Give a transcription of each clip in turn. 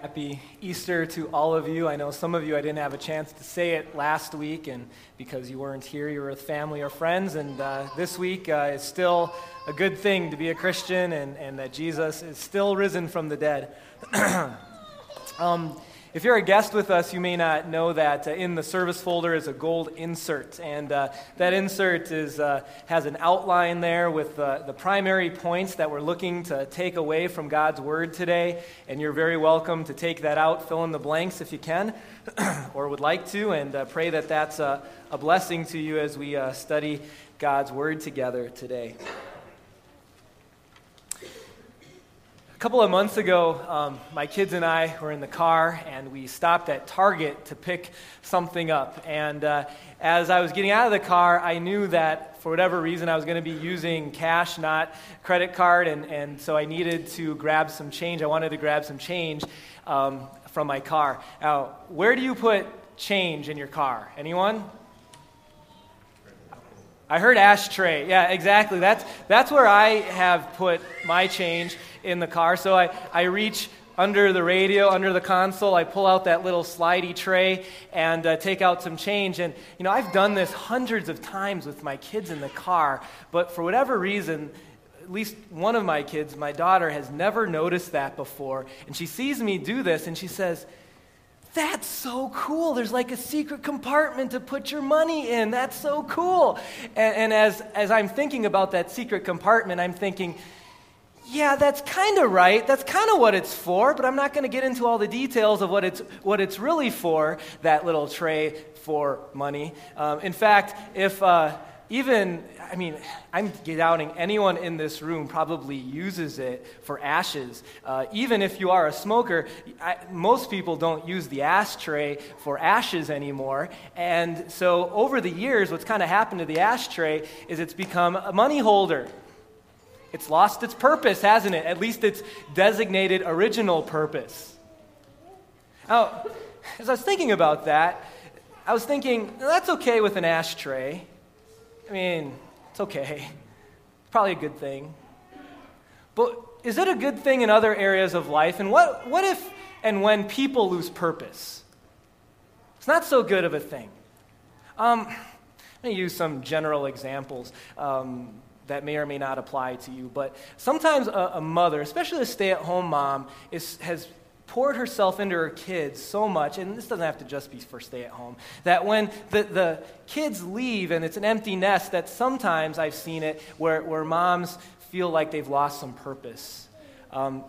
Happy Easter to all of you. I know some of you I didn't have a chance to say it last week, and because you weren't here, you were with family or friends. And uh, this week uh, is still a good thing to be a Christian, and, and that Jesus is still risen from the dead. um, if you're a guest with us, you may not know that uh, in the service folder is a gold insert. And uh, that insert is, uh, has an outline there with uh, the primary points that we're looking to take away from God's Word today. And you're very welcome to take that out, fill in the blanks if you can, or would like to, and uh, pray that that's a, a, blessing to you as we uh, study God's Word together today. A couple of months ago, um, my kids and I were in the car and we stopped at Target to pick something up. And uh, as I was getting out of the car, I knew that for whatever reason I was going to be using cash, not credit card, and, and so I needed to grab some change. I wanted to grab some change um, from my car. Now, where do you put change in your car? Anyone? I heard ashtray. Yeah, exactly. That's, that's where I have put my change in the car. So I, I reach under the radio, under the console, I pull out that little slidey tray and uh, take out some change. And, you know, I've done this hundreds of times with my kids in the car, but for whatever reason, at least one of my kids, my daughter, has never noticed that before. And she sees me do this and she says, that's so cool. There's like a secret compartment to put your money in. That's so cool. And, and as, as I'm thinking about that secret compartment, I'm thinking, yeah, that's kind of right. That's kind of what it's for, but I'm not going to get into all the details of what it's, what it's really for, that little tray for money. Um, in fact, if. Uh, even, I mean, I'm doubting anyone in this room probably uses it for ashes. Uh, even if you are a smoker, I, most people don't use the ashtray for ashes anymore. And so over the years, what's kind of happened to the ashtray is it's become a money holder. It's lost its purpose, hasn't it? At least its designated original purpose. Now, as I was thinking about that, I was thinking, that's okay with an ashtray. I mean, it's okay. Probably a good thing. But is it a good thing in other areas of life? And what, what if and when people lose purpose? It's not so good of a thing. Um, I'm going to use some general examples um, that may or may not apply to you. But sometimes a, a mother, especially a stay at home mom, is, has poured herself into her kids so much, and this doesn't have to just be for stay at home, that when the, the kids leave and it's an empty nest, that sometimes I've seen it where, where moms feel like they've lost some purpose. Um,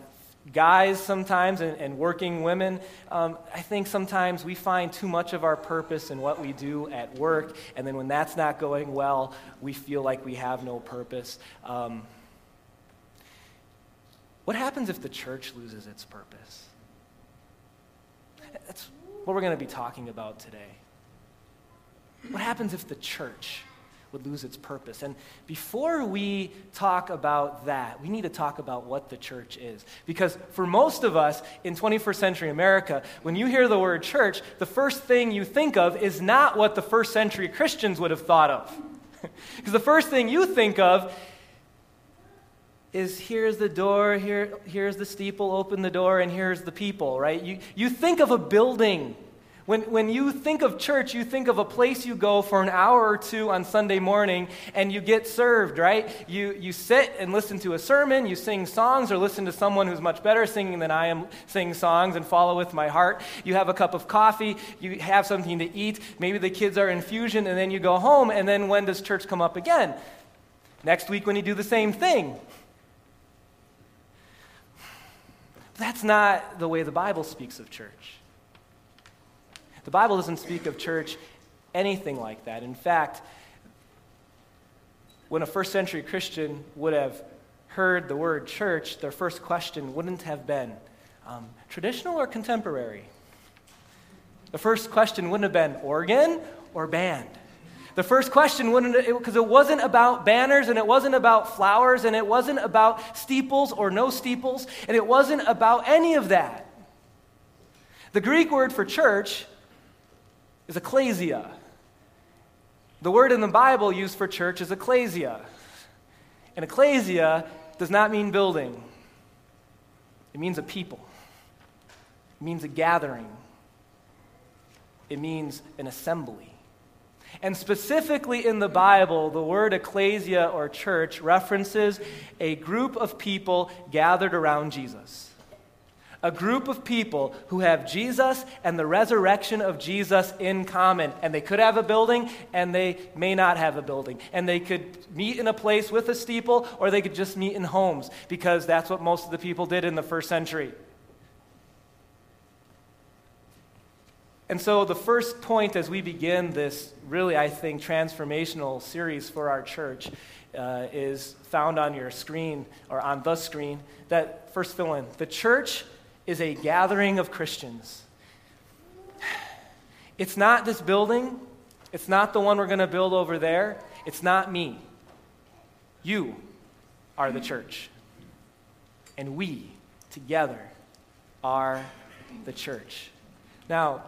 guys sometimes and, and working women um, i think sometimes we find too much of our purpose in what we do at work and then when that's not going well we feel like we have no purpose um, what happens if the church loses its purpose that's what we're going to be talking about today. What happens if the church would lose its purpose? And before we talk about that, we need to talk about what the church is. Because for most of us in 21st century America, when you hear the word church, the first thing you think of is not what the first century Christians would have thought of. Because the first thing you think of is here's the door, here, here's the steeple, open the door, and here's the people, right? You, you think of a building. When, when you think of church, you think of a place you go for an hour or two on Sunday morning and you get served, right? You, you sit and listen to a sermon, you sing songs or listen to someone who's much better singing than I am sing songs and follow with my heart. You have a cup of coffee, you have something to eat, maybe the kids are in fusion, and then you go home, and then when does church come up again? Next week when you do the same thing. That's not the way the Bible speaks of church. The Bible doesn't speak of church anything like that. In fact, when a first century Christian would have heard the word church, their first question wouldn't have been um, traditional or contemporary. The first question wouldn't have been organ or band. The first question because it wasn't about banners and it wasn't about flowers and it wasn't about steeples or no steeples and it wasn't about any of that. The Greek word for church is ecclesia. The word in the Bible used for church is ecclesia. And ecclesia does not mean building, it means a people. It means a gathering, it means an assembly. And specifically in the Bible, the word ecclesia or church references a group of people gathered around Jesus. A group of people who have Jesus and the resurrection of Jesus in common. And they could have a building, and they may not have a building. And they could meet in a place with a steeple, or they could just meet in homes, because that's what most of the people did in the first century. And so, the first point as we begin this really, I think, transformational series for our church uh, is found on your screen or on the screen. That first fill in the church is a gathering of Christians. It's not this building, it's not the one we're going to build over there, it's not me. You are the church. And we together are the church. Now,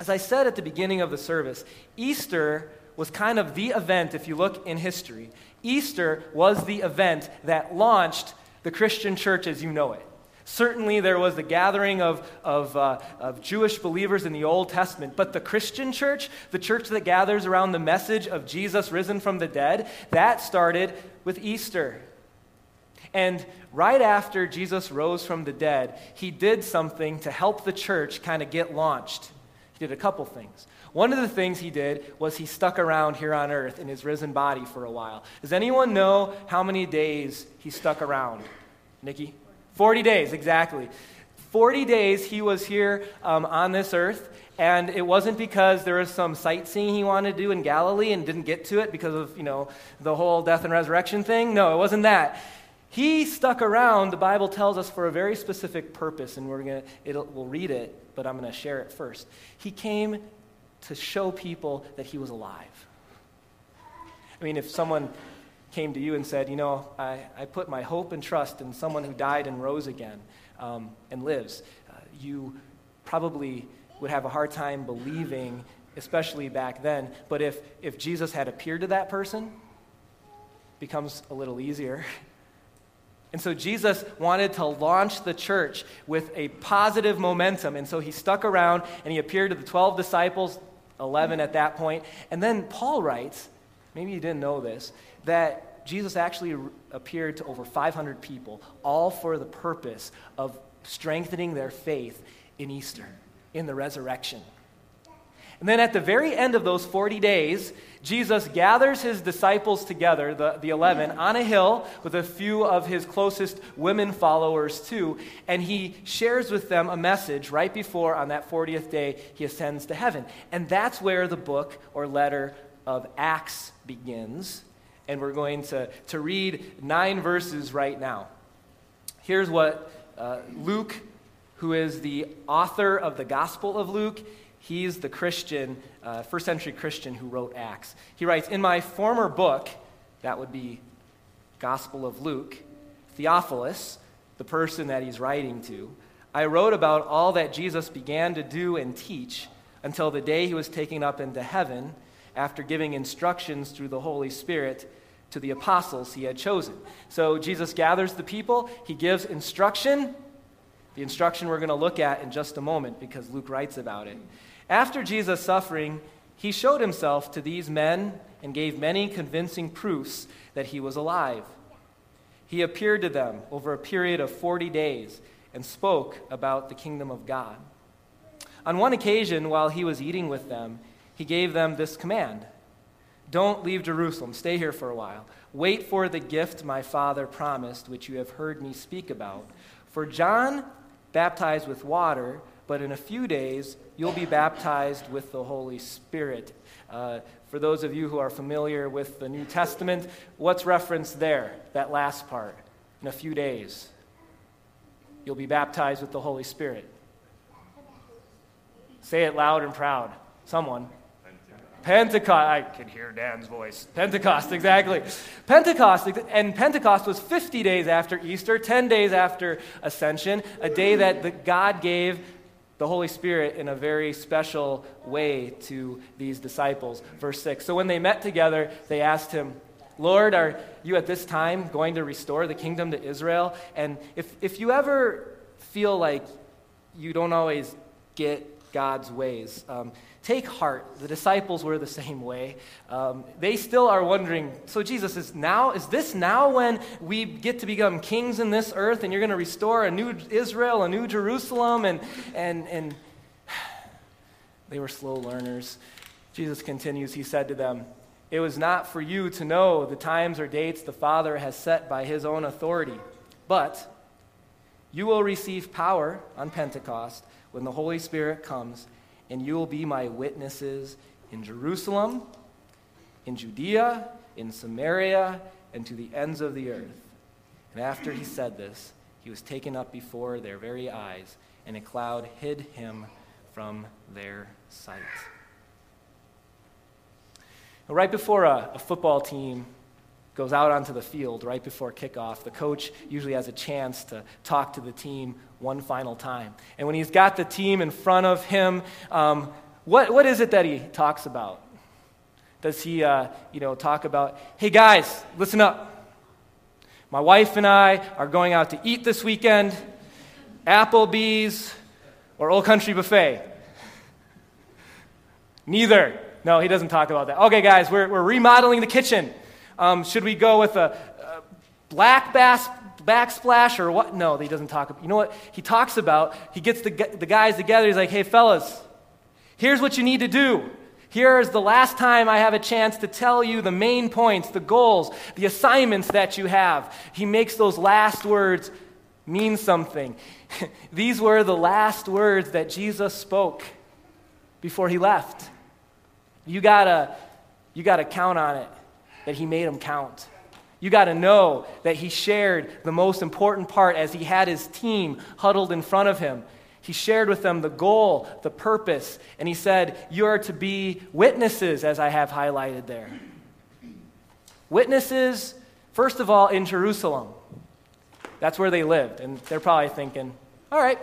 as I said at the beginning of the service, Easter was kind of the event, if you look in history. Easter was the event that launched the Christian church as you know it. Certainly, there was the gathering of, of, uh, of, Jewish believers in the Old Testament, but the Christian church, the church that gathers around the message of Jesus risen from the dead, that started with Easter. And right after Jesus rose from the dead, he did something to help the church kind of get launched did a couple things. One of the things he did was he stuck around here on earth in his risen body for a while. Does anyone know how many days he stuck around? Nikki? 40 days, exactly. 40 days he was here um, on this earth, and it wasn't because there was some sightseeing he wanted to do in Galilee and didn't get to it because of, you know, the whole death and resurrection thing. No, it wasn't that. He stuck around, the Bible tells us, for a very specific purpose, and we're gonna, we'll read it but I'm going to share it first. He came to show people that he was alive. I mean, if someone came to you and said, You know, I, I put my hope and trust in someone who died and rose again um, and lives, uh, you probably would have a hard time believing, especially back then. But if, if Jesus had appeared to that person, becomes a little easier And so Jesus wanted to launch the church with a positive momentum. And so he stuck around and he appeared to the 12 disciples, 11 at that point. And then Paul writes, maybe you didn't know this, that Jesus actually appeared to over 500 people, all for the purpose of strengthening their faith in Easter, in the resurrection. And then at the very end of those 40 days, Jesus gathers his disciples together, the, the 11, on a hill with a few of his closest women followers too, and he shares with them a message right before, on that 40th day, he ascends to heaven. And that's where the book or letter of Acts begins. And we're going to, to read nine verses right now. Here's what uh, Luke, who is the author of the Gospel of Luke, He's the Christian, uh, first century Christian who wrote Acts. He writes In my former book, that would be Gospel of Luke, Theophilus, the person that he's writing to, I wrote about all that Jesus began to do and teach until the day he was taken up into heaven after giving instructions through the Holy Spirit to the apostles he had chosen. So Jesus gathers the people, he gives instruction. The instruction we're going to look at in just a moment because Luke writes about it. After Jesus' suffering, he showed himself to these men and gave many convincing proofs that he was alive. He appeared to them over a period of 40 days and spoke about the kingdom of God. On one occasion, while he was eating with them, he gave them this command Don't leave Jerusalem, stay here for a while. Wait for the gift my Father promised, which you have heard me speak about. For John baptized with water but in a few days, you'll be baptized with the Holy Spirit. Uh, for those of you who are familiar with the New Testament, what's referenced there, that last part? In a few days, you'll be baptized with the Holy Spirit. Say it loud and proud. Someone. Pentecost. I can hear Dan's voice. Pentecost, exactly. Pentecost, and Pentecost was 50 days after Easter, 10 days after Ascension, a day that the God gave the Holy Spirit in a very special way to these disciples. Verse 6. So when they met together, they asked him, Lord, are you at this time going to restore the kingdom to Israel? And if, if you ever feel like you don't always get God's ways. Um, take heart. The disciples were the same way. Um, they still are wondering so, Jesus, is, now, is this now when we get to become kings in this earth and you're going to restore a new Israel, a new Jerusalem? And, and, and they were slow learners. Jesus continues, He said to them, It was not for you to know the times or dates the Father has set by His own authority, but you will receive power on Pentecost when the Holy Spirit comes and you will be my witnesses in Jerusalem, in Judea, in Samaria, and to the ends of the earth. And after he said this, he was taken up before their very eyes, and a cloud hid him from their sight. Right before a, a football team goes out onto the field right before kickoff, the coach usually has a chance to talk to the team one final time. And when he's got the team in front of him, um, what, what is it that he talks about? Does he, uh, you know, talk about, hey guys, listen up. My wife and I are going out to eat this weekend, Applebee's or Old Country Buffet? Neither. No, he doesn't talk about that. Okay, guys, we're, we're remodeling the kitchen. Um, should we go with a, a black bass backsplash or what? No, he doesn't talk about. You know what he talks about? He gets the, the guys together. He's like, hey, fellas, here's what you need to do. Here is the last time I have a chance to tell you the main points, the goals, the assignments that you have. He makes those last words mean something. These were the last words that Jesus spoke before he left. You gotta, you gotta count on it that he made them count. You got to know that he shared the most important part as he had his team huddled in front of him. He shared with them the goal, the purpose, and he said, You are to be witnesses, as I have highlighted there. Witnesses, first of all, in Jerusalem. That's where they lived. And they're probably thinking, All right,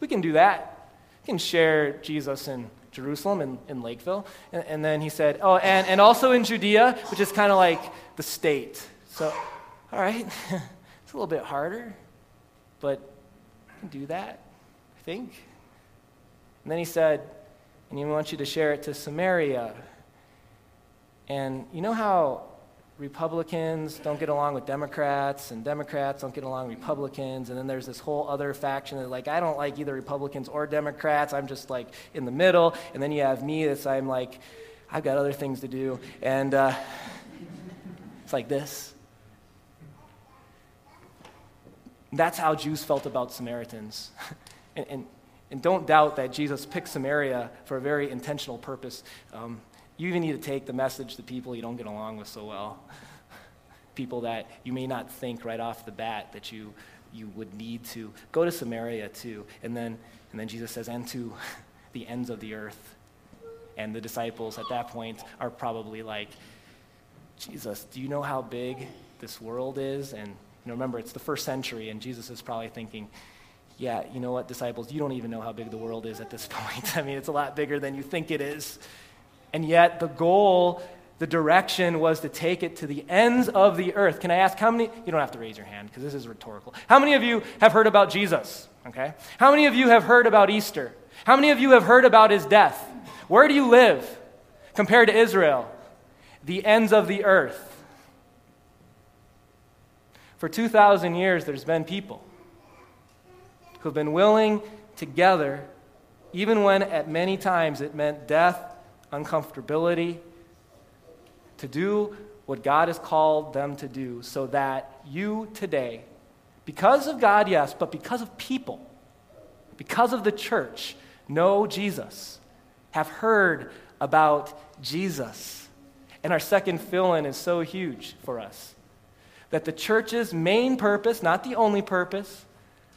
we can do that. We can share Jesus in Jerusalem and in Lakeville. And, and, then he said, oh, and, and also in Judea, which is kind of like the state. So, all right, it's a little bit harder, but you can do that, I think. And then he said, and he wants you to share it to Samaria. And you know how Republicans don't get along with Democrats, and Democrats don't get along with Republicans, and then there's this whole other faction that, like, I don't like either Republicans or Democrats. I'm just, like, in the middle. And then you have me that's, I'm like, I've got other things to do. And uh, it's like this. That's how Jews felt about Samaritans. and, and, and, don't doubt that Jesus picked Samaria for a very intentional purpose. Um, you even need to take the message to people you don't get along with so well. People that you may not think right off the bat that you, you would need to. Go to Samaria too. And then, and then Jesus says, and to the ends of the earth. And the disciples at that point are probably like, Jesus, do you know how big this world is? And know, remember, it's the first century, and Jesus is probably thinking, yeah, you know what, disciples, you don't even know how big the world is at this point. I mean, it's a lot bigger than you think it is. And yet, the goal, the direction was to take it to the ends of the earth. Can I ask how many? You don't have to raise your hand because this is rhetorical. How many of you have heard about Jesus? Okay. How many of you have heard about Easter? How many of you have heard about his death? Where do you live compared to Israel? The ends of the earth. For 2,000 years, there's been people who've been willing together, even when at many times it meant death uncomfortability, to do what God has called them to do so that you today, because of God, yes, but because of people, because of the church, know Jesus, have heard about Jesus. And our second fill in is so huge for us that the church's main purpose, not the only purpose,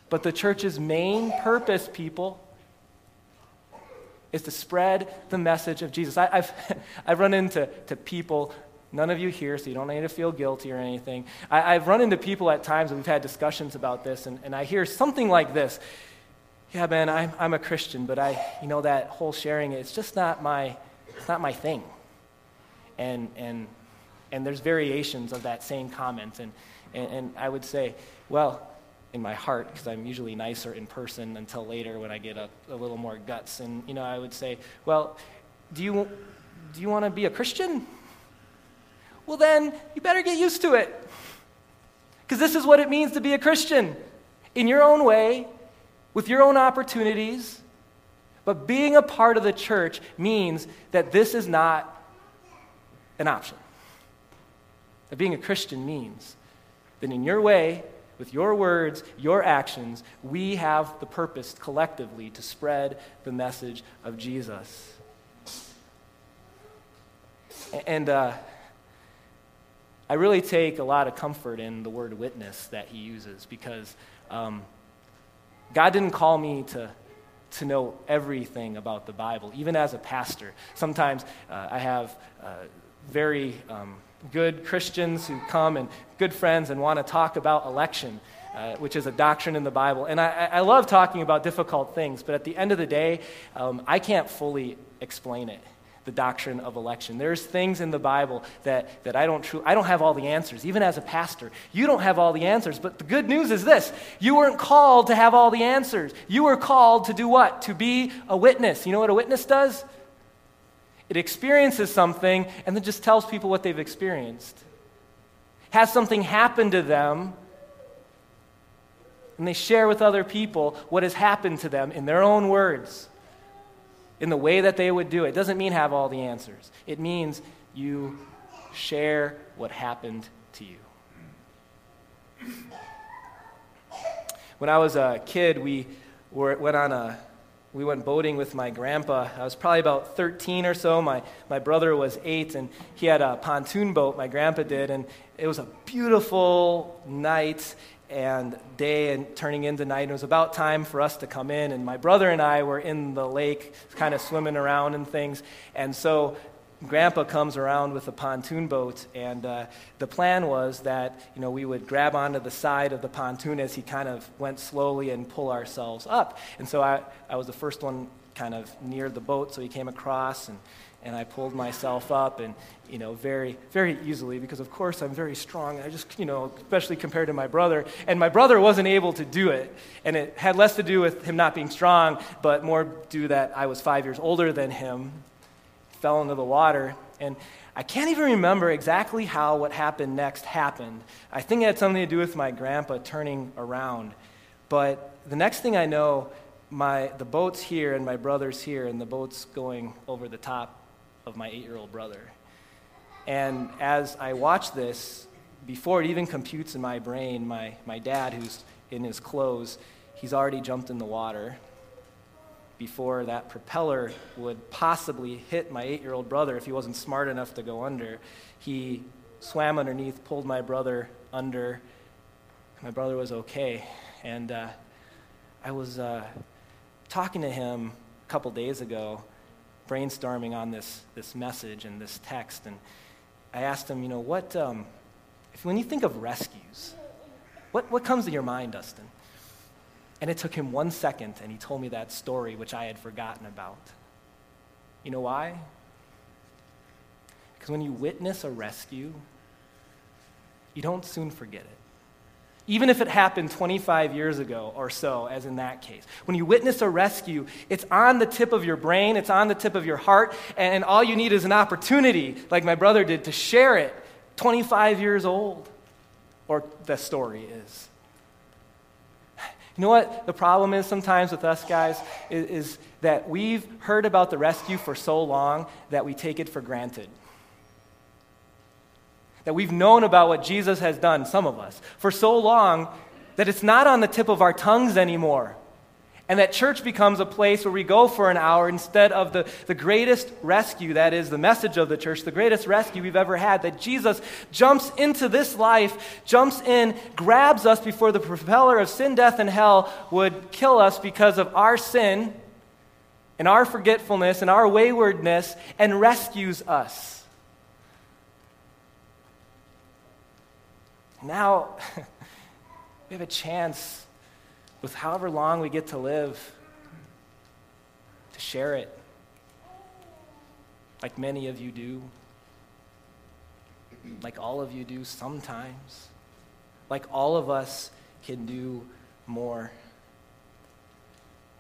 but the church's main purpose, people, is to spread the message of Jesus. I, have I've run into to people, none of you here, so you don't need to feel guilty or anything. I, have run into people at times, and we've had discussions about this, and, and I hear something like this Yeah, man, I'm, I'm a Christian, but I, you know, that whole sharing, it's just not my, it's not my thing. And, and, and there's variations of that same comment. And, and, and I would say, well, in my heart because I'm usually nicer in person until later when I get a, a little more guts. And, you know, I would say, well, do you, do you want to be a Christian? Well, then you better get used to it. Because this is what it means to be a Christian in your own way, with your own opportunities. But being a part of the church means that this is not an option. That being a Christian means that in your way, with your words, your actions, we have the purpose collectively to spread the message of Jesus. And uh, I really take a lot of comfort in the word witness that he uses because um, God didn't call me to, to know everything about the Bible, even as a pastor. Sometimes uh, I have uh, very um, good Christians who come and good friends and want to talk about election. Uh, which is a doctrine in the Bible. And I, I, love talking about difficult things, but at the end of the day, um, I can't fully explain it the doctrine of election. There's things in the Bible that, that I, don't tru- I don't have all the answers. Even as a pastor, you don't have all the answers. But the good news is this you weren't called to have all the answers. You were called to do what? To be a witness. You know what a witness does? It experiences something and then just tells people what they've experienced. Has something happen to them, and they share with other people what has happened to them in their own words in the way that they would do it. doesn't mean have all the answers, it means you share what happened to you. When I was a kid, we were, went on a we went boating with my grandpa. I was probably about 13 or so. My, my brother was eight, and he had a pontoon boat, my grandpa did, and it was a beautiful night and day and turning into night. And it was about time for us to come in. And my brother and I were in the lake, kind of swimming around and things. And so Grandpa comes around with a pontoon boat, and uh, the plan was that you know we would grab onto the side of the pontoon as he kind of went slowly and pull ourselves up. And so I, I was the first one kind of near the boat, so he came across and and I pulled myself up and, you know, very, very easily because, of course, I'm very strong. I just, you know, especially compared to my brother. And my brother wasn't able to do it. And it had less to do with him not being strong, but more due that I was five years older than him. Fell into the water. And I can't even remember exactly how what happened next happened. I think it had something to do with my grandpa turning around. But the next thing I know, my, the boat's here and my brother's here, and the boat's going over the top of my eight year old brother. And as I watch this, before it even computes in my brain, my, my dad, who's in his clothes, he's already jumped in the water before that propeller would possibly hit my eight year old brother if he wasn't smart enough to go under. He swam underneath, pulled my brother under. My brother was okay. And uh, I was uh, talking to him a couple days ago brainstorming on this, this message and this text, and I asked him, you know, what, um, if, when you think of rescues, what, what comes to your mind, Dustin? And it took him one second, and he told me that story, which I had forgotten about. You know why? Because when you witness a rescue, you don't soon forget it even if it happened 25 years ago or so, as in that case. When you witness a rescue, it's on the tip of your brain, it's on the tip of your heart, and all you need is an opportunity, like my brother did, to share it 25 years old, or the story is. You know what the problem is sometimes with us guys? Is, is that we've heard about the rescue for so long that we take it for granted that we've known about what Jesus has done, some of us, for so long that it's not on the tip of our tongues anymore. And that church becomes a place where we go for an hour instead of the, the greatest rescue, that is the message of the church, the greatest rescue we've ever had. That Jesus jumps into this life, jumps in, grabs us before the propeller of sin, death, and hell would kill us because of our sin and our forgetfulness and our waywardness and rescues us. Now, we have a chance with however long we get to live to share it, like many of you do, like all of you do sometimes, like all of us can do more.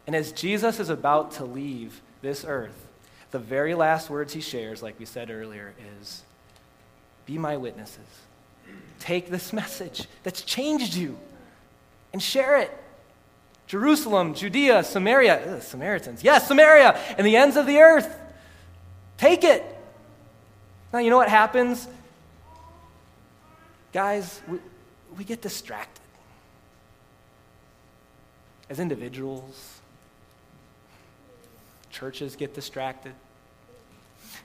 And as Jesus is about to leave this earth, the very last words he shares, like we said earlier, is Be my witnesses. Take this message that's changed you and share it. Jerusalem, Judea, Samaria, ugh, Samaritans, yes, Samaria, and the ends of the earth. Take it. Now, you know what happens? Guys, we, we get distracted. As individuals, churches get distracted.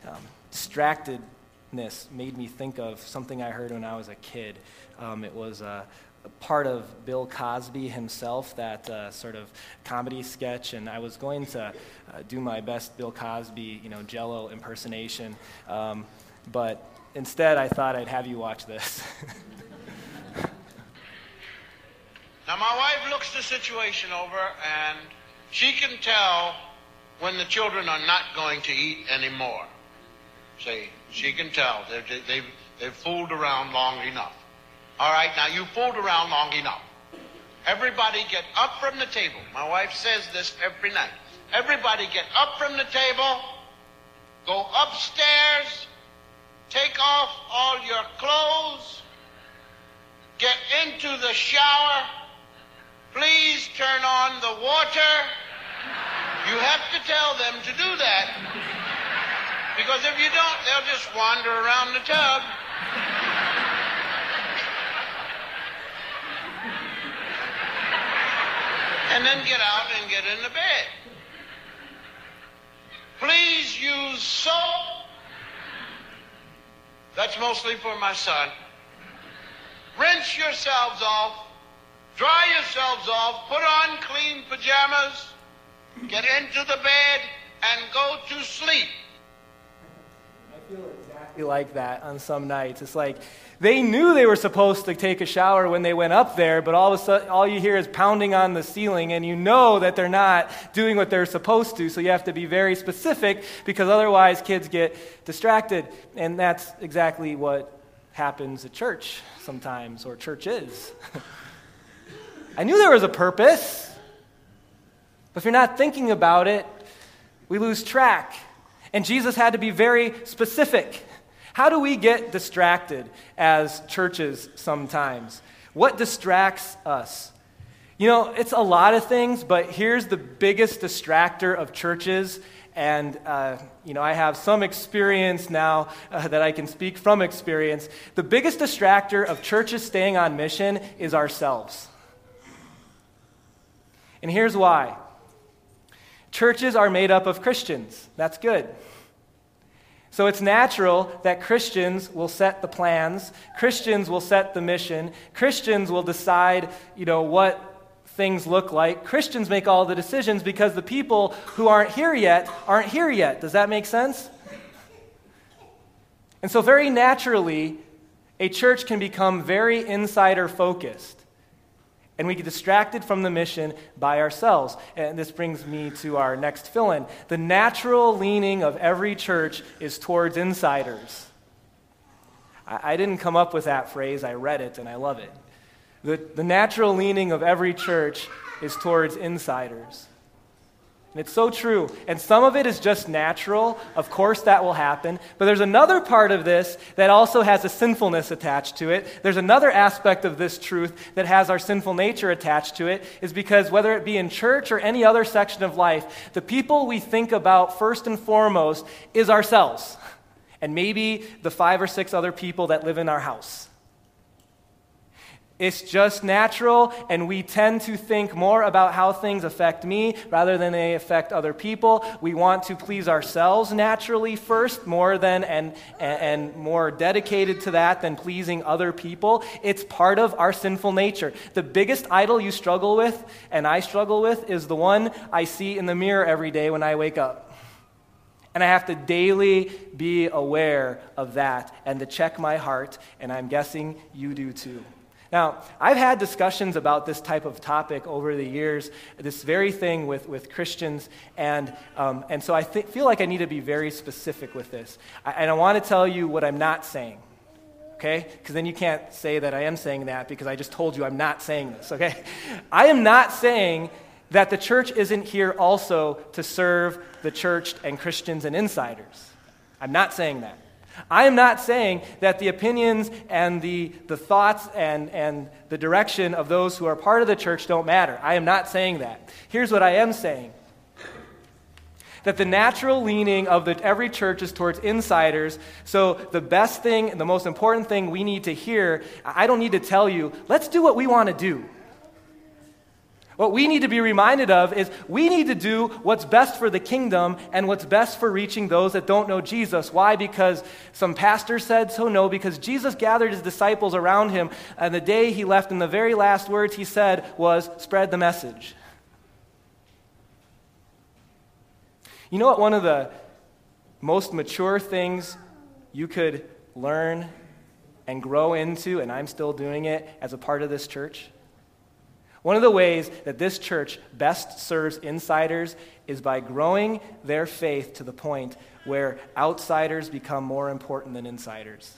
Um, distractedness made me think of something I heard when I was a kid. Um, it was uh, part of Bill Cosby himself, that uh, sort of comedy sketch, and I was going to uh, do my best Bill Cosby, you know, Jello impersonation, um, but instead I thought I'd have you watch this. now my wife looks the situation over, and she can tell when the children are not going to eat anymore. See, she can tell. They've, they've, they've fooled around long enough. All right, now you fooled around long enough. Everybody get up from the table. My wife says this every night. Everybody get up from the table, go upstairs, take off all your clothes, get into the shower, please turn on the water. You have to tell them to do that. Because if you don't, they'll just wander around the tub. And then get out and get in the bed. Please use soap. That's mostly for my son. Rinse yourselves off. Dry yourselves off. Put on clean pajamas. Get into the bed and go to sleep. I feel exactly like that on some nights. It's like they knew they were supposed to take a shower when they went up there, but all of a sudden, all you hear is pounding on the ceiling, and you know that they're not doing what they're supposed to. So you have to be very specific because otherwise, kids get distracted. And that's exactly what happens at church sometimes, or churches. I knew there was a purpose, but if you're not thinking about it, we lose track. And Jesus had to be very specific. How do we get distracted as churches sometimes? What distracts us? You know, it's a lot of things, but here's the biggest distractor of churches. And, uh, you know, I have some experience now uh, that I can speak from experience. The biggest distractor of churches staying on mission is ourselves. And here's why churches are made up of Christians. That's good. So it's natural that Christians will set the plans, Christians will set the mission, Christians will decide, you know, what things look like. Christians make all the decisions because the people who aren't here yet aren't here yet. Does that make sense? And so, very naturally, a church can become very insider focused. And we get distracted from the mission by ourselves. And this brings me to our next fill in. The natural leaning of every church is towards insiders. I, I, didn't come up with that phrase, I read it and I love it. The, the natural leaning of every church is towards insiders. And it's so true. And some of it is just natural. Of course, that will happen. But there's another part of this that also has a sinfulness attached to it. There's another aspect of this truth that has our sinful nature attached to it, is because whether it be in church or any other section of life, the people we think about first and foremost is ourselves. And maybe the five or six other people that live in our house. It's just natural, and we tend to think more about how things affect me rather than they affect other people. We want to please ourselves naturally first, more than and, and more dedicated to that than pleasing other people. It's part of our sinful nature. The biggest idol you struggle with, and I struggle with, is the one I see in the mirror every day when I wake up. And I have to daily be aware of that and to check my heart, and I'm guessing you do too. Now, I've had discussions about this type of topic over the years, this very thing with, with Christians, and, um, and so I th- feel like I need to be very specific with this. I, and I want to tell you what I'm not saying. okay? Because then you can't say that I am saying that because I just told you I'm not saying this, okay? I am not saying that the church isn't here also to serve the church and Christians and insiders. I'm not saying that. I am not saying that the opinions and the, the thoughts and, and the direction of those who are part of the church don't matter. I am not saying that. Here's what I am saying that the natural leaning of the, every church is towards insiders. So, the best thing, the most important thing we need to hear, I don't need to tell you, let's do what we want to do. What we need to be reminded of is we need to do what's best for the kingdom and what's best for reaching those that don't know Jesus. Why? Because some pastor said so? No, because Jesus gathered his disciples around him, and the day he left, and the very last words he said was, Spread the message. You know what? One of the most mature things you could learn and grow into, and I'm still doing it as a part of this church? One of the ways that this church best serves insiders is by growing their faith to the point where outsiders become more important than insiders.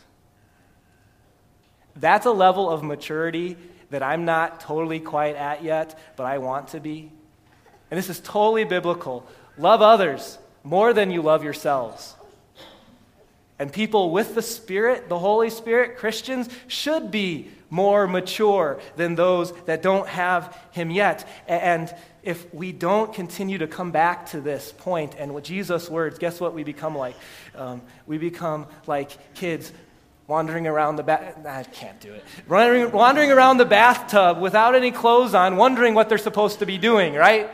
That's a level of maturity that I'm not totally quite at yet, but I want to be. And this is totally biblical. Love others more than you love yourselves. And people with the Spirit, the Holy Spirit, Christians, should be more mature than those that don't have him yet. And if we don't continue to come back to this point and with Jesus' words, guess what we become like? Um, we become like kids wandering around the bath. I can't do it. Wandering, wandering around the bathtub without any clothes on, wondering what they're supposed to be doing, right?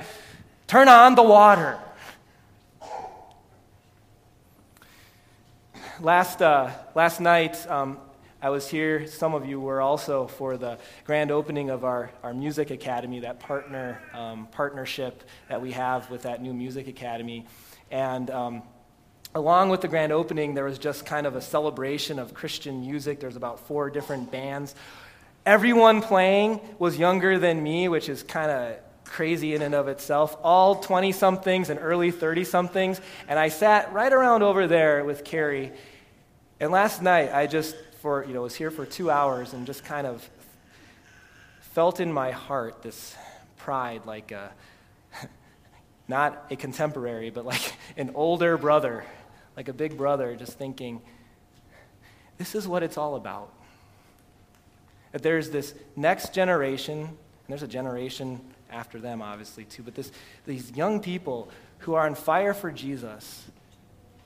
Turn on the water. Last, uh, last night, um, I was here, some of you were also for the grand opening of our, our music academy, that partner um, partnership that we have with that new music academy. And um, along with the grand opening, there was just kind of a celebration of Christian music. There's about four different bands. Everyone playing was younger than me, which is kind of crazy in and of itself. All 20 somethings and early 30 somethings. And I sat right around over there with Carrie. And last night, I just for, you know, was here for two hours and just kind of felt in my heart this pride, like a, not a contemporary, but like an older brother, like a big brother, just thinking, this is what it's all about. That there's this next generation, and there's a generation after them, obviously, too, but this, these young people who are on fire for Jesus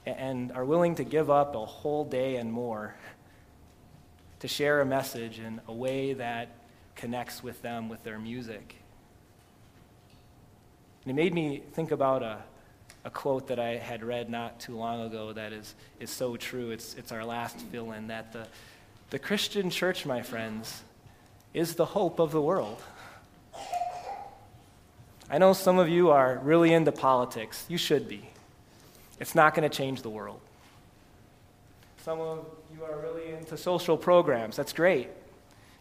and are willing to give up a whole day and more to share a message in a way that connects with them with their music. And it made me think about a, a quote that I had read not too long ago that is, is so true. It's, it's our last fill in that the, the Christian church, my friends, is the hope of the world. I know some of you are really into politics. You should be. It's not going to change the world. Some of you are really into social programs. That's great.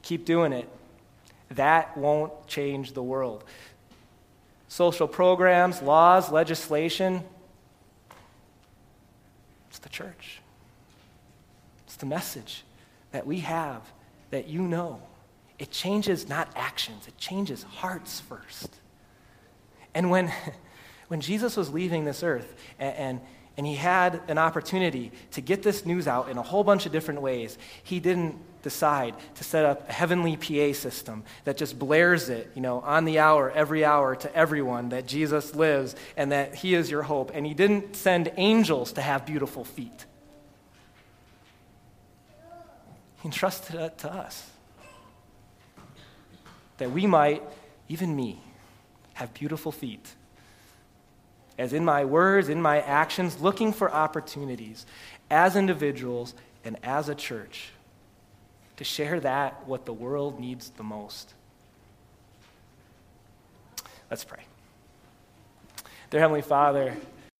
Keep doing it. That won't change the world. Social programs, laws, legislation, it's the church. It's the message that we have that you know. It changes not actions, it changes hearts first. And when, when Jesus was leaving this earth and, and and he had an opportunity to get this news out in a whole bunch of different ways. He didn't decide to set up a heavenly PA system that just blares it, you know, on the hour, every hour to everyone that Jesus lives and that he is your hope. And he didn't send angels to have beautiful feet. He entrusted it to us. That we might, even me, have beautiful feet as in my words, in my actions, looking for opportunities as individuals and as a church to share that what the world needs the most. Let's pray. Dear Heavenly Father,